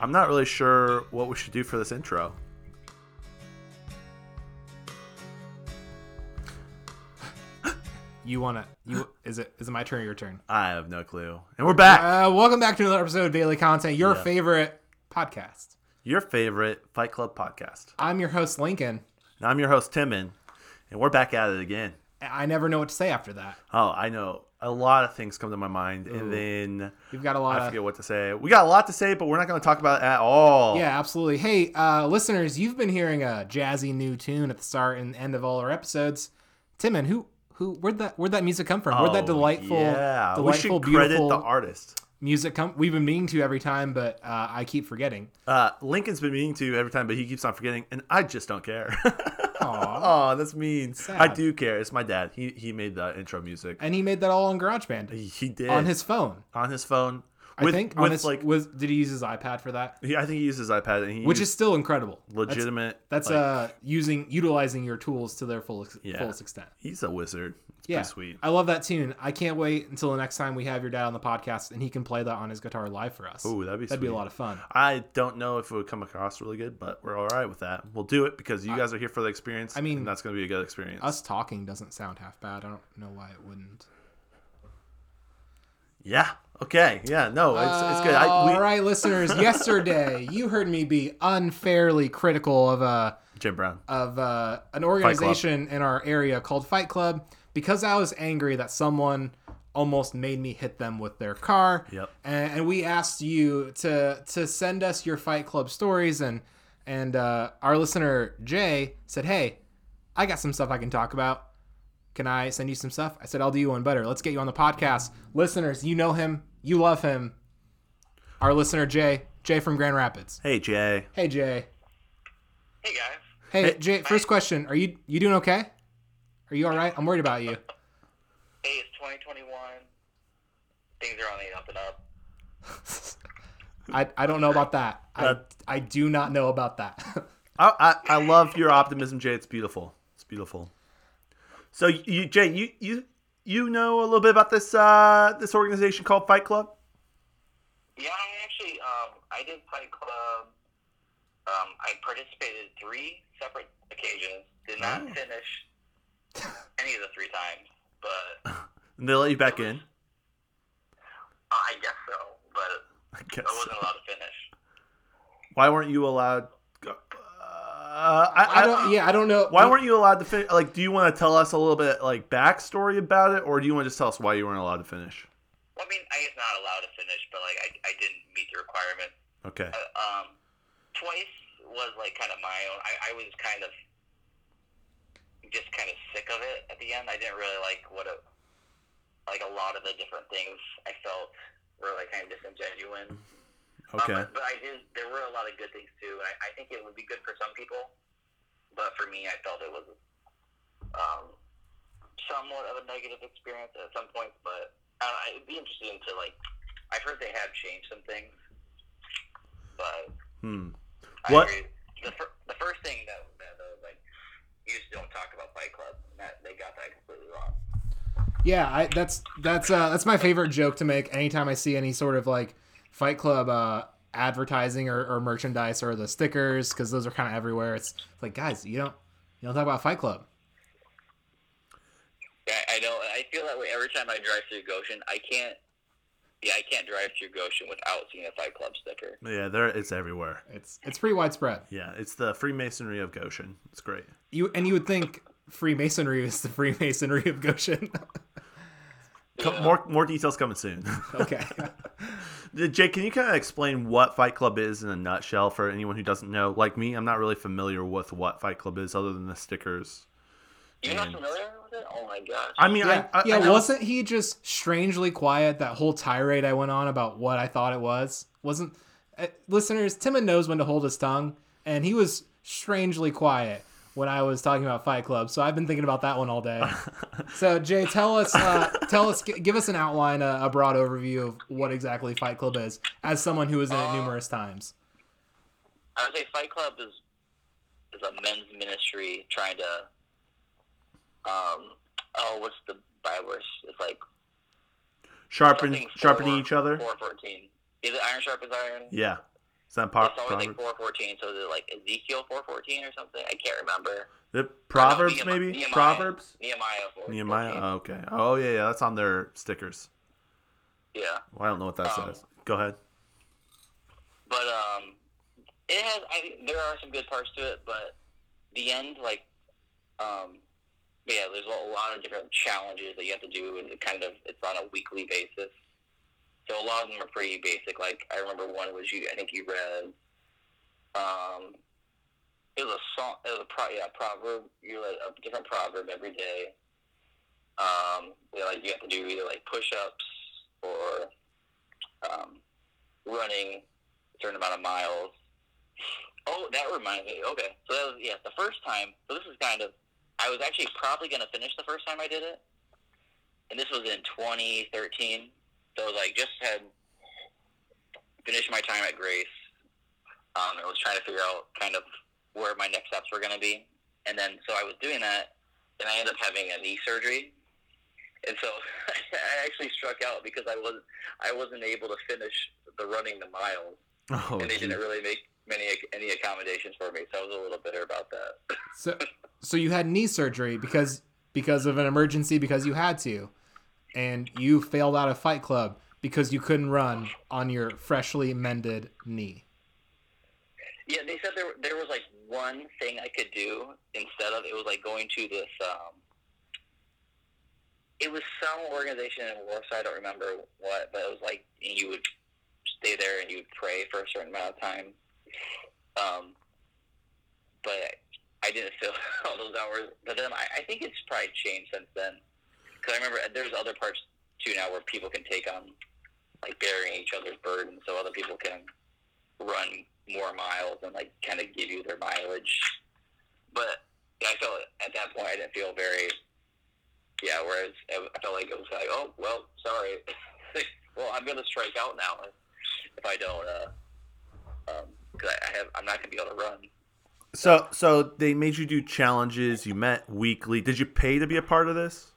I'm not really sure what we should do for this intro. You wanna you is it is it my turn or your turn? I have no clue. And we're back. Uh, welcome back to another episode of Daily Content, your Yeah. favorite podcast. Your favorite Fight Club podcast. I'm your host Lincoln. And I'm your host Timon, and we're back at it again. I never know what to say after that. Oh, I know. A lot of things come to my mind, and then We've got a lot I of forget what to say. We got a lot to say, but we're not going to talk about it at all. Yeah, absolutely. Hey, uh, listeners, you've been hearing a jazzy new tune at the start and end of all our episodes. Timon, who who where'd that where'd that music come from? Where'd that Oh, delightful yeah. we delightful should credit beautiful the artist. music come we've been meaning to every time, but uh, I keep forgetting. Uh, Lincoln's been meaning to every time, but he keeps on forgetting, and I just don't care. Aw. oh, that's mean. Sad. I do care. It's my dad. He he made the intro music. And he made that all on GarageBand. He, did On his phone. on his phone. I think with his like, was did he use his iPad for that? he, I think he used his iPad, and he Which is still incredible. That's- legitimate. That's, like, uh using utilizing your tools to their full ex- Yeah. fullest extent. he's a wizard. Yeah, sweet. I love that tune. I can't wait until the next time we have your dad on the podcast and he can play that on his guitar live for us. Ooh, that'd be That'd be a lot of fun. I don't know if it would come across really good, but we're all right with that. We'll do it because you guys are here for the experience. I mean, and that's going to be a good experience. Us talking doesn't sound half bad. I don't know why it wouldn't. yeah. Okay. Yeah. No, it's, it's good. I, All we, right, listeners. Yesterday, you heard me be unfairly critical of a Jim Brown. of uh, an organization in our area called Fight Club because I was angry that someone almost made me hit them with their car. Yep. And, and we asked you to to send us your Fight Club stories, and and uh, our listener Jay said, "Hey, I got some stuff I can talk about. Can I send you some stuff?" I said, "I'll do you one better. Let's get you on the podcast." Listeners, you know him, you love him. Our listener Jay, Jay from Grand Rapids. Hey, Jay. Hey Jay. Hey guys. Hey, Hey. Jay. First question: Are you you doing okay? Are you all right? I'm worried about you. Hey, it's 2021. Things are on the up and up. I, I don't know about that. I, That- I do not know about that. I, I, I love your optimism, Jay. It's beautiful. It's beautiful. So, you, Jay, you, you you know a little bit about this uh, this organization called Fight Club? Yeah, I actually, um, I did Fight Club. Um, I participated three separate occasions. Did not Oh. finish any of the three times, but And they let you back in. I guess so. But I guess. I wasn't allowed to finish. Why weren't you allowed? Uh, I, I don't. Yeah, I don't know. Why weren't you allowed to finish? Like, do you want to tell us a little bit like backstory about it, or do you want to just tell us why you weren't allowed to finish? Well, I mean, I guess not allowed to finish, but like I, I didn't meet the requirement. Okay. Uh, um, twice was like kind of my own. I, I was kind of just kind of sick of it at the end. I didn't really like what it, like a lot of the different things I felt were like kind of disingenuous. Um, Okay. but, but I did. There were a lot of good things too, and I, I think it would be good for some people. But for me, I felt it was um, somewhat of a negative experience at some points. But I it'd be interesting to like. I've heard they have changed some things, but Hmm. I What- agree. The, fir- the first thing that, that uh, like you just don't talk about Fight Club. That they got that completely wrong. Yeah, I, that's that's uh, that's my favorite joke to make anytime I see any sort of like Fight Club uh, advertising or, or merchandise or the stickers because those are kind of everywhere. It's like, guys, you don't you don't talk about Fight Club. I, I know. I feel that way every time I drive through Goshen. I can't. Yeah, I can't drive through Goshen without seeing a Fight Club sticker. Yeah, there it's everywhere. It's it's pretty widespread. Yeah, it's the Freemasonry of Goshen. It's great. You and you would think Freemasonry is the Freemasonry of Goshen. Co- More more details coming soon. okay. Jake, can you kind of explain what Fight Club is in a nutshell for anyone who doesn't know? Like me, I'm not really familiar with what Fight Club is other than the stickers. You're not familiar with it? Oh my gosh. I mean, Yeah, I, I, yeah I wasn't he just strangely quiet that whole tirade I went on about what I thought it was? Wasn't uh, listeners? Timon knows when to hold his tongue, and he was strangely quiet when I was talking about Fight Club. So I've been thinking about that one all day. so Jay, tell us, uh, tell us, g- give us an outline, a, a broad overview of what exactly Fight Club is, as someone who was in it Uh, numerous times. I would say Fight Club is is a men's ministry trying to. Um. Oh, what's the Bible verse? It's like sharpen sharpening four- each other. Four fourteen. Is it iron sharpens iron? Yeah. That Pro- it's always like 414. So is it like Ezekiel 414 or something? I can't remember. The Proverbs, maybe? Nehemiah. Proverbs? Nehemiah 414. Nehemiah? Oh, okay. Oh, yeah, yeah. That's on their stickers. Yeah. Well, I don't know what that Um, says. Go ahead. But um, it has. I there are some good parts to it, but the end, like, um, yeah, there's a lot of different challenges that you have to do, and kind of it's on a weekly basis. So a lot of them are pretty basic. Like I remember one was you. I think you read. Um, it was a song. It was a pro, yeah proverb. You read a different proverb every day. Um, you know, like you have to do either like push-ups or um, running a certain amount of miles. Oh, that reminds me. Okay, so that was yeah the first time. So this is kind of. I was actually probably going to finish the first time I did it, and this was in 2013. So like just had finished my time at Grace. Um, I was trying to figure out kind of where my next steps were going to be, and then so I was doing that, and I ended up having a knee surgery, and so I actually struck out because I was I wasn't able to finish the running the miles, Oh, and they gee. didn't really make many any accommodations for me, so I was a little bitter about that. So, so you had knee surgery because because of an emergency because you had to, and you failed out of Fight Club because you couldn't run on your freshly mended knee. Yeah, they said there there was like one thing I could do instead of it was like going to this. Um, it was some organization in Warsaw. I don't remember what, but it was like you would stay there and you would pray for a certain amount of time. Um, but I didn't feel all those hours. But then I, I think it's probably changed since then. Because I remember there's other parts too now where people can take on like bearing each other's burden, so other people can run more miles and like kind of give you their mileage. But yeah, I felt at that point I didn't feel very. Yeah, whereas I felt like it was like, oh well, sorry. well, I'm gonna strike out now if, I don't. Uh, um, cause I I have, I'm not gonna be able to run. So, so they made you do challenges. You met weekly. Did you pay to be a part of this,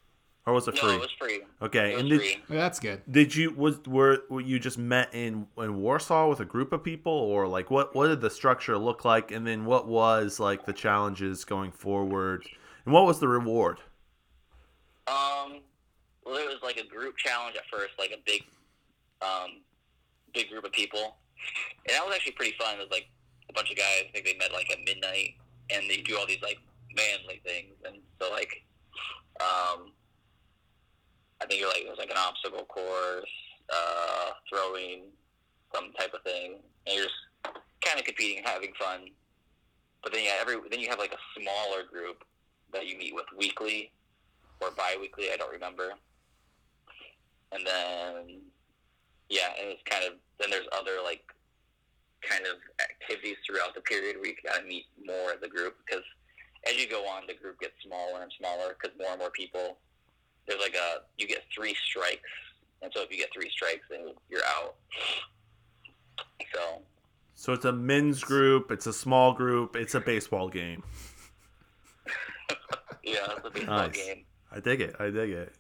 or was it No, free? it was free. okay, It was and did, free. Yeah, that's good. did you was were, were you just met in in Warsaw with a group of people, or like what what did the structure look like, and then what was like the challenges going forward, and what was the reward? Um, well, it was like a group challenge at first, like a big, um, big group of people, and that was actually pretty fun. It was like a bunch of guys. I think they met like at midnight, and they do all these like manly things, and so like, um, I think you're like it was like an obstacle course, uh, throwing, some type of thing, and you're just kind of competing having fun. But then yeah, every then you have like a smaller group that you meet with weekly or bi-weekly, I don't remember. And then, yeah, and it's kind of then there's other like kind of activities throughout the period where you of meet more as a group because as you go on, the group gets smaller and smaller because more and more people. There's like a you get three strikes, and so if you get three strikes, then you're out. So So it's a men's group. It's a small group. It's a baseball game. yeah, it's a baseball Nice. game. I dig it. I dig it.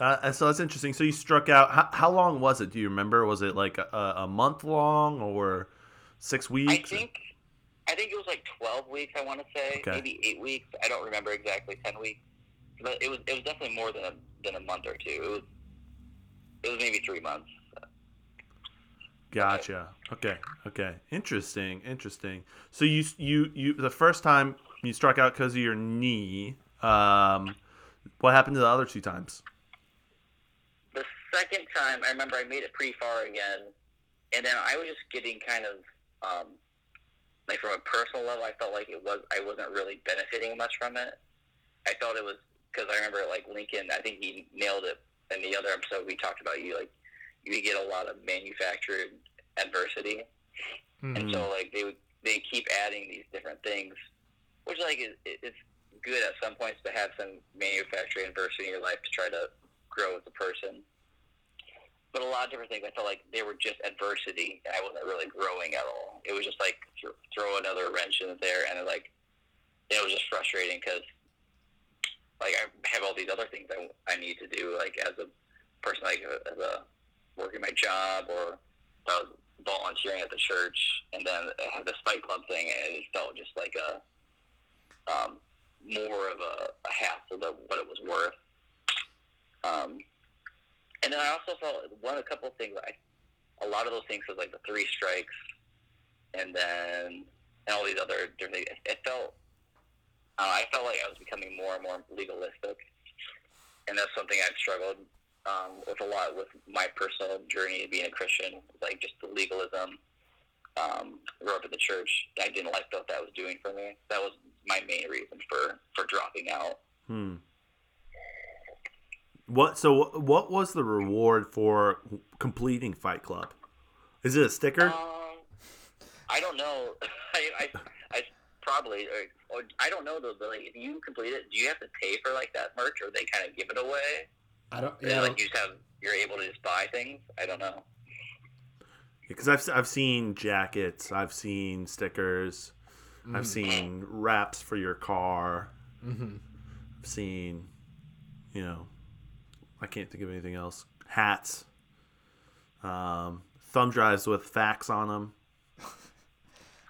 Uh, so that's interesting. So you struck out. How, how long was it? Do you remember? Was it like a, a month long or six weeks? I think I think it was like twelve weeks. I want to say Okay. maybe eight weeks. I don't remember exactly. Ten weeks, but it was it was definitely more than a than a month or two. It was it was maybe three months. Gotcha. Okay. Okay. Interesting. Interesting. So you you you the first time you struck out because of your knee. Um, what happened to the other two times? The second time, I remember I made it pretty far again, and then I was just getting kind of um, like from a personal level, I felt like it was I wasn't really benefiting much from it. I felt it was because I remember like Lincoln. I think he nailed it in the other episode we talked about. You like you get a lot of manufactured adversity, and Mhm. so like they would they keep adding these different things, which like is it's good at some points to have some manufacturing adversity in your life to try to grow as a person. But a lot of different things, I felt like they were just adversity, and I wasn't really growing at all. It was just like th- throw another wrench in there, and it, like it was just frustrating because like I have all these other things I, I need to do, like as a person, like as a working my job, or I volunteering at the church, and then I had this fight club thing, and it felt just like a um, more of a, a hassle than what it was worth. Um, and then I also felt one a couple of things. A lot of those things was like the three strikes, and then and all these other different things. It felt uh, I felt like I was becoming more and more legalistic, and that's something I've struggled um, with a lot with my personal journey of being a Christian, like just the legalism. Um, grew up in the church. I didn't like what that was doing for me. That was my main reason for for dropping out. Hmm. What? So, what was the reward for completing Fight Club? Is it a sticker? Um, I don't know. I, I, I probably, or, or I don't know though. But like, if you complete it, do you have to pay for like that merch, or they kind of give it away? I don't. Yeah, Yeah, like you just have, you're able to just buy things. I don't know. Because I've I've seen jackets, I've seen stickers, Mm. I've seen wraps for your car, hmm I've seen, you know, I can't think of anything else. Hats, um, thumb drives with facts on them.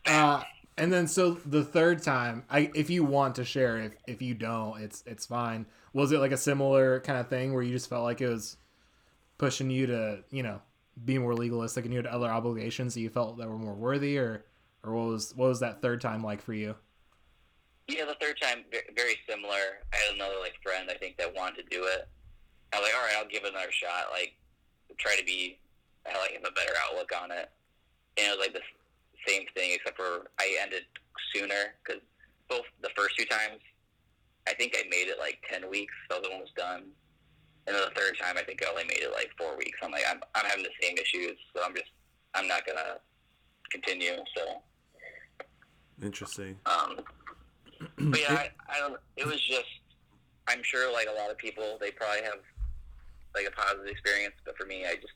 Uh, and then so the third time, I if you want to share, if if you don't, it's it's fine. Was it like a similar kind of thing where you just felt like it was pushing you to you know be more legalistic and you had other obligations that you felt that were more worthy, or or what was what was that third time like for you? Yeah, the third time, very similar. I had another like friend I think that wanted to do it. I was like, all right, I'll give it another shot. Like, try to be, I like have a better outlook on it. And it was like the s- same thing, except for I ended sooner because both the first two times, I think I made it like ten weeks. The other one was done, and then the third time, I think I only made it like four weeks. I'm like, I'm I'm having the same issues, so I'm just I'm not gonna continue. So. Interesting. Um, but yeah, I, I don't. It was just. I'm sure, like a lot of people, they probably have like a positive experience, but for me, I just.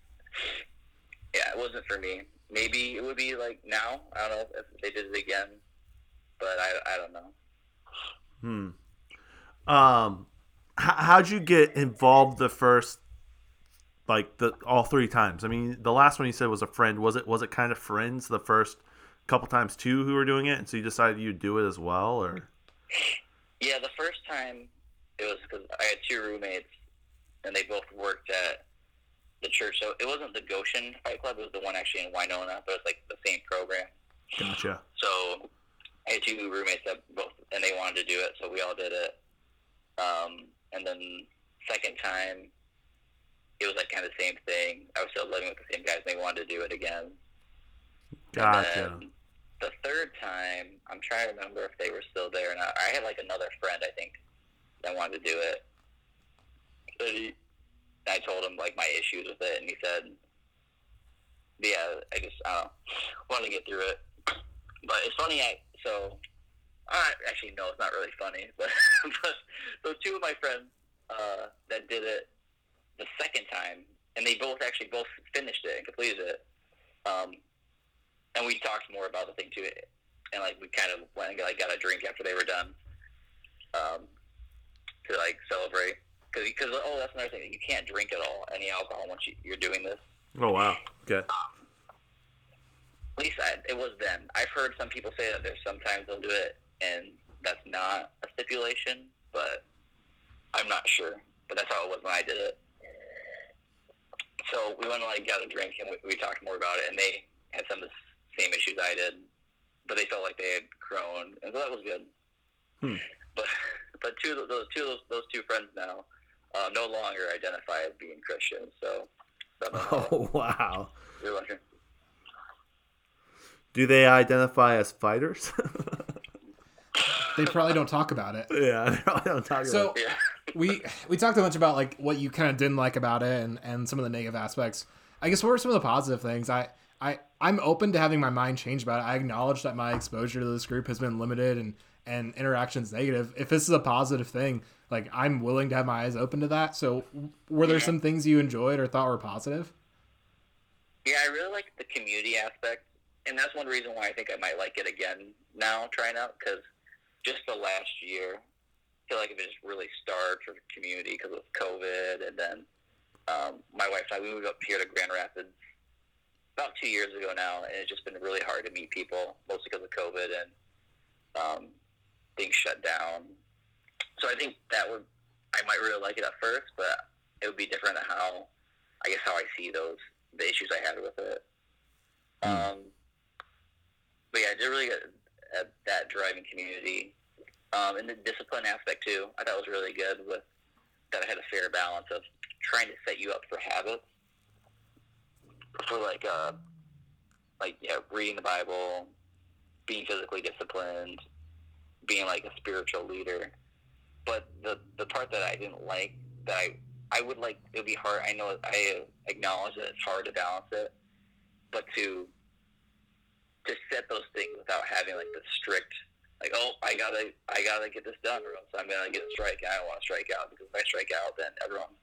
Yeah, it wasn't for me. Maybe it would be like now. I don't know if they did it again, but I, I don't know. Hmm. Um, h- how'd you get involved the first, like the all three times? I mean, the last one you said was a friend. Was it was it kind of friends the first couple times too who were doing it, and so you decided you'd do it as well, or? Yeah, the first time it was because I had two roommates, and they both worked at the church. So it wasn't the Goshen Fight Club; it was the one actually in Winona, but it's like the same program. Gotcha. So I had two roommates that both, and they wanted to do it, so we all did it. Um, and then second time, it was like kind of the same thing. I was still living with the same guys, and they wanted to do it again. Gotcha. And the third time, I'm trying to remember if they were still there or not. I had like another friend, I think, that wanted to do it. But he, I told him like my issues with it, and he said, "Yeah, I just I don't wanted to get through it." But it's funny. I so uh, actually no, it's not really funny. But but those two of my friends uh, that did it the second time, and they both actually both finished it and completed it. Um, and we talked more about the thing too, and like we kind of went and got, like, got a drink after they were done, um, to like celebrate. Because because oh that's another thing you can't drink at all any alcohol once you, you're doing this. Oh wow. Okay. At least I, it was then. I've heard some people say that there's sometimes they'll do it and that's not a stipulation, but I'm not sure. But that's how it was when I did it. So we went and like got a drink and we, we talked more about it, and they had some of the same issues I did, but they felt like they had grown, and so that was good. Hmm. But but two of those two of those, those two friends now uh, no longer identify as being Christian, so. so I don't know. Oh wow. You're wondering. Do they identify as fighters? They probably don't talk about it. yeah, they probably don't talk about it. So. Yeah. we we talked a bunch about like what you kind of didn't like about it and and some of the negative aspects. I guess what were some of the positive things? I I I'm open to having my mind change about it. I acknowledge that my exposure to this group has been limited and and interactions negative. If this is a positive thing, like I'm willing to have my eyes open to that. So were there Yeah. some things you enjoyed or thought were positive? Yeah, I really like the community aspect, and that's one reason why I think I might like it again now, trying out, because just the last year, I feel like it just really starved for community because of COVID, and then um, my wife and I we moved up here to Grand Rapids about two years ago now, and it's just been really hard to meet people, mostly because of COVID and um, things shut down. So I think that would I might really like it at first, but it would be different than how I guess how I see those the issues I had with it. Um, but yeah, I did really get at that driving community. Um, and the discipline aspect too, I thought was really good with that I had a fair balance of trying to set you up for habits for like uh like yeah, reading the Bible, being physically disciplined, being like a spiritual leader. But the the part that I didn't like that I I would like it would be hard. I know I acknowledge that it's hard to balance it, but to to set those things without having like the strict like oh I gotta I gotta get this done or else I'm gonna get a strike and I don't want to strike out because if I strike out then everyone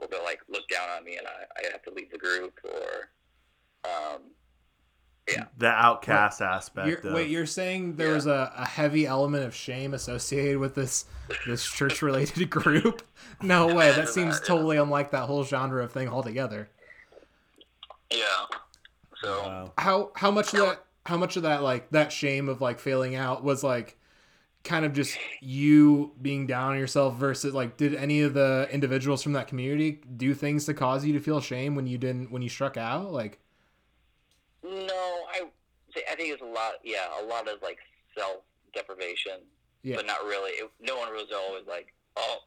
will go like look down on me and I, I have to leave the group or um, yeah The outcast aspect. You're, of, wait, you're saying there Yeah. was a, a heavy element of shame associated with this this church related group? No way. That seems totally unlike that whole genre of thing altogether. yeah so Wow. How how much of that how much of that like that shame of like failing out was like kind of just you being down on yourself versus like did any of the individuals from that community do things to cause you to feel shame when you didn't when you struck out like No, I I think it's a lot. Yeah, a lot of like self deprivation, Yeah. but not really. It, no one was always like, "Oh,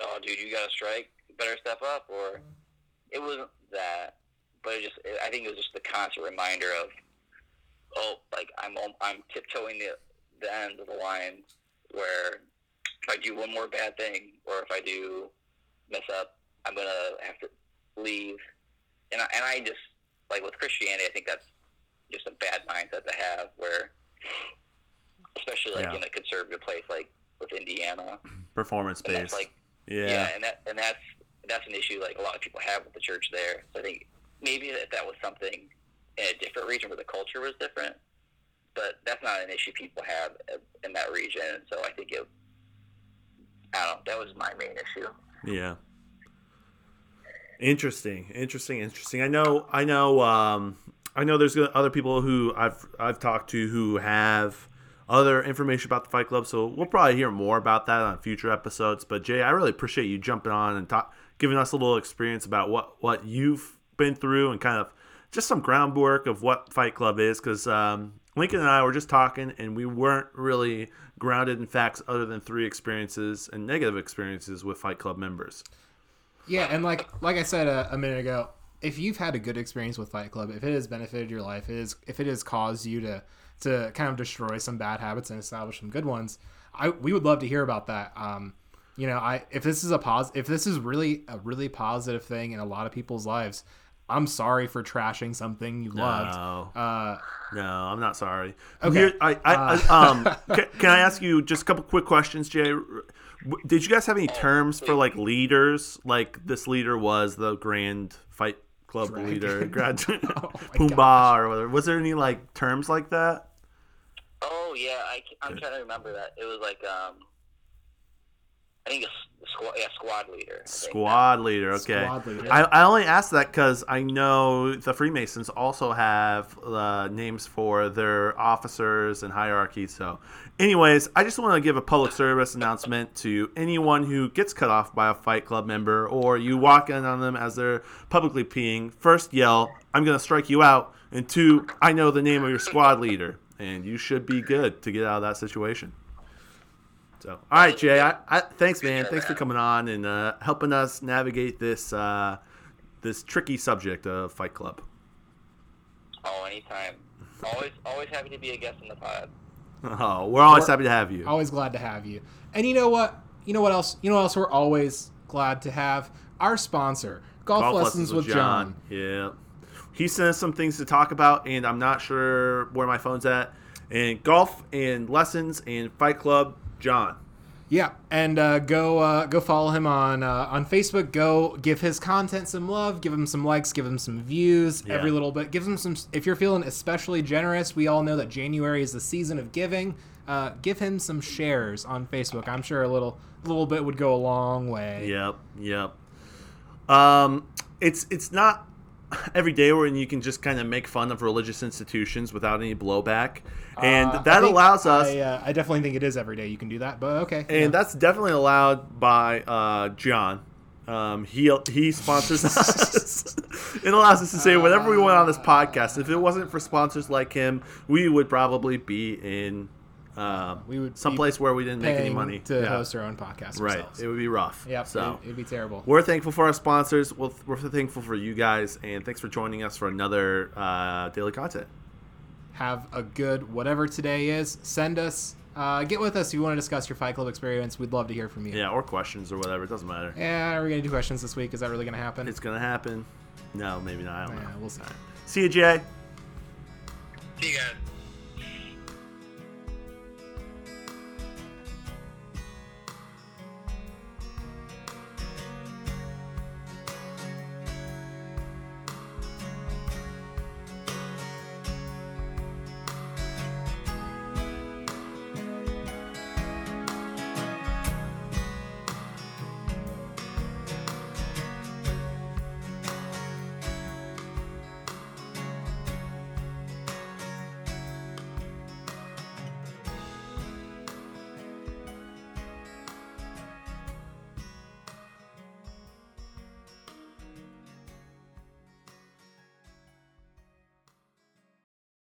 oh, dude, you got to strike. You better step up." Or it wasn't that, but it just I think it was just the constant reminder of, "Oh, like I'm I'm tiptoeing the the end of the line where if I do one more bad thing or if I do mess up, I'm gonna have to leave." And I, and I just like with Christianity, I think that's just a bad mindset to have where especially like Yeah. in a conservative place like with Indiana performance based. like yeah. yeah. and that and that's that's an issue like a lot of people have with the church there so I think maybe if that was something in a different region where the culture was different but that's not an issue people have in that region so I think it I don't that was my main issue Yeah. Interesting, interesting, interesting. I know, I know, um, I know. There's other people who I've I've talked to who have other information about the Fight Club, so we'll probably hear more about that on future episodes. But Jay, I really appreciate you jumping on and talk, giving us a little experience about what what you've been through and kind of just some groundwork of what Fight Club is, because um, Lincoln and I were just talking and we weren't really grounded in facts other than three experiences and negative experiences with Fight Club members. Yeah, and like like I said a, a minute ago, if you've had a good experience with Fight Club, if it has benefited your life, it is if it has caused you to to kind of destroy some bad habits and establish some good ones, I we would love to hear about that. Um, you know, I if this is a pos if this is really a really positive thing in a lot of people's lives, I'm sorry for trashing something you loved. No. Uh, No, I'm not sorry. Okay. Here- I, I, I, um, can, can I ask you just a couple quick questions, Jay? Did you guys have any terms for like leaders? Like this leader was the Grand Fight Club Dragon. leader, Grand my Pumbaa or whatever. Was there any like terms like that? oh yeah I, I'm trying to remember that it was like um I think it's squad yeah squad leader Squad leader. Okay. Squad leader. I, I only asked that because I know the Freemasons also have uh, names for their officers and hierarchy. So, anyways, I just want to give a public service announcement to anyone who gets cut off by a Fight Club member or you walk in on them as they're publicly peeing. First, yell, I'm going to strike you out. And two, I know the name of your squad leader. And you should be good to get out of that situation. So, all right, Jay. I, I, thanks, man. Thanks for coming on and uh, helping us navigate this uh, this tricky subject of Fight Club. Oh, anytime. Always, always happy to be a guest in the pod. Oh, we're always We're- happy to have you. always glad to have you. And you know what? You know what else? You know what else we're always glad to have? Our sponsor, Golf, Lessons, with John. Yeah, he sent us some things to talk about, and I'm not sure where my phone's at. And golf and lessons and Fight Club, John. Yeah, and uh, go uh, go follow him on uh, on Facebook. Go give his content some love. Give him some likes. Give him some views. Yeah. Every little bit. Give him some. If you're feeling especially generous, we all know that January is the season of giving. Uh, give him some shares on Facebook. I'm sure a little little bit would go a long way. Yep, yep. Um, it's it's not every day where you can just kind of make fun of religious institutions without any blowback, and Uh, that allows us. I, uh, I definitely think it is every day you can do that, but okay. and yeah. that's definitely allowed by uh, John. Um, he he sponsors us. it allows us to say whatever we want on this podcast. If it wasn't for sponsors like him, we would probably be in um, We would be someplace where we didn't make any money to Yeah. host our own podcast Right, ourselves. it would be rough. Yep, So it, it'd be terrible. we're thankful for our sponsors. We're, we're thankful for you guys, and thanks for joining us for another uh, daily content. Have a good whatever today is. Send us, uh, get with us if you want to discuss your Fight Club experience. We'd love to hear from you. Yeah, or questions or whatever. It doesn't matter. Yeah, are we gonna do questions this week? Is that really gonna happen? It's gonna happen. No, maybe not. I don't Yeah, know. we'll see. See you, Jay. See you guys.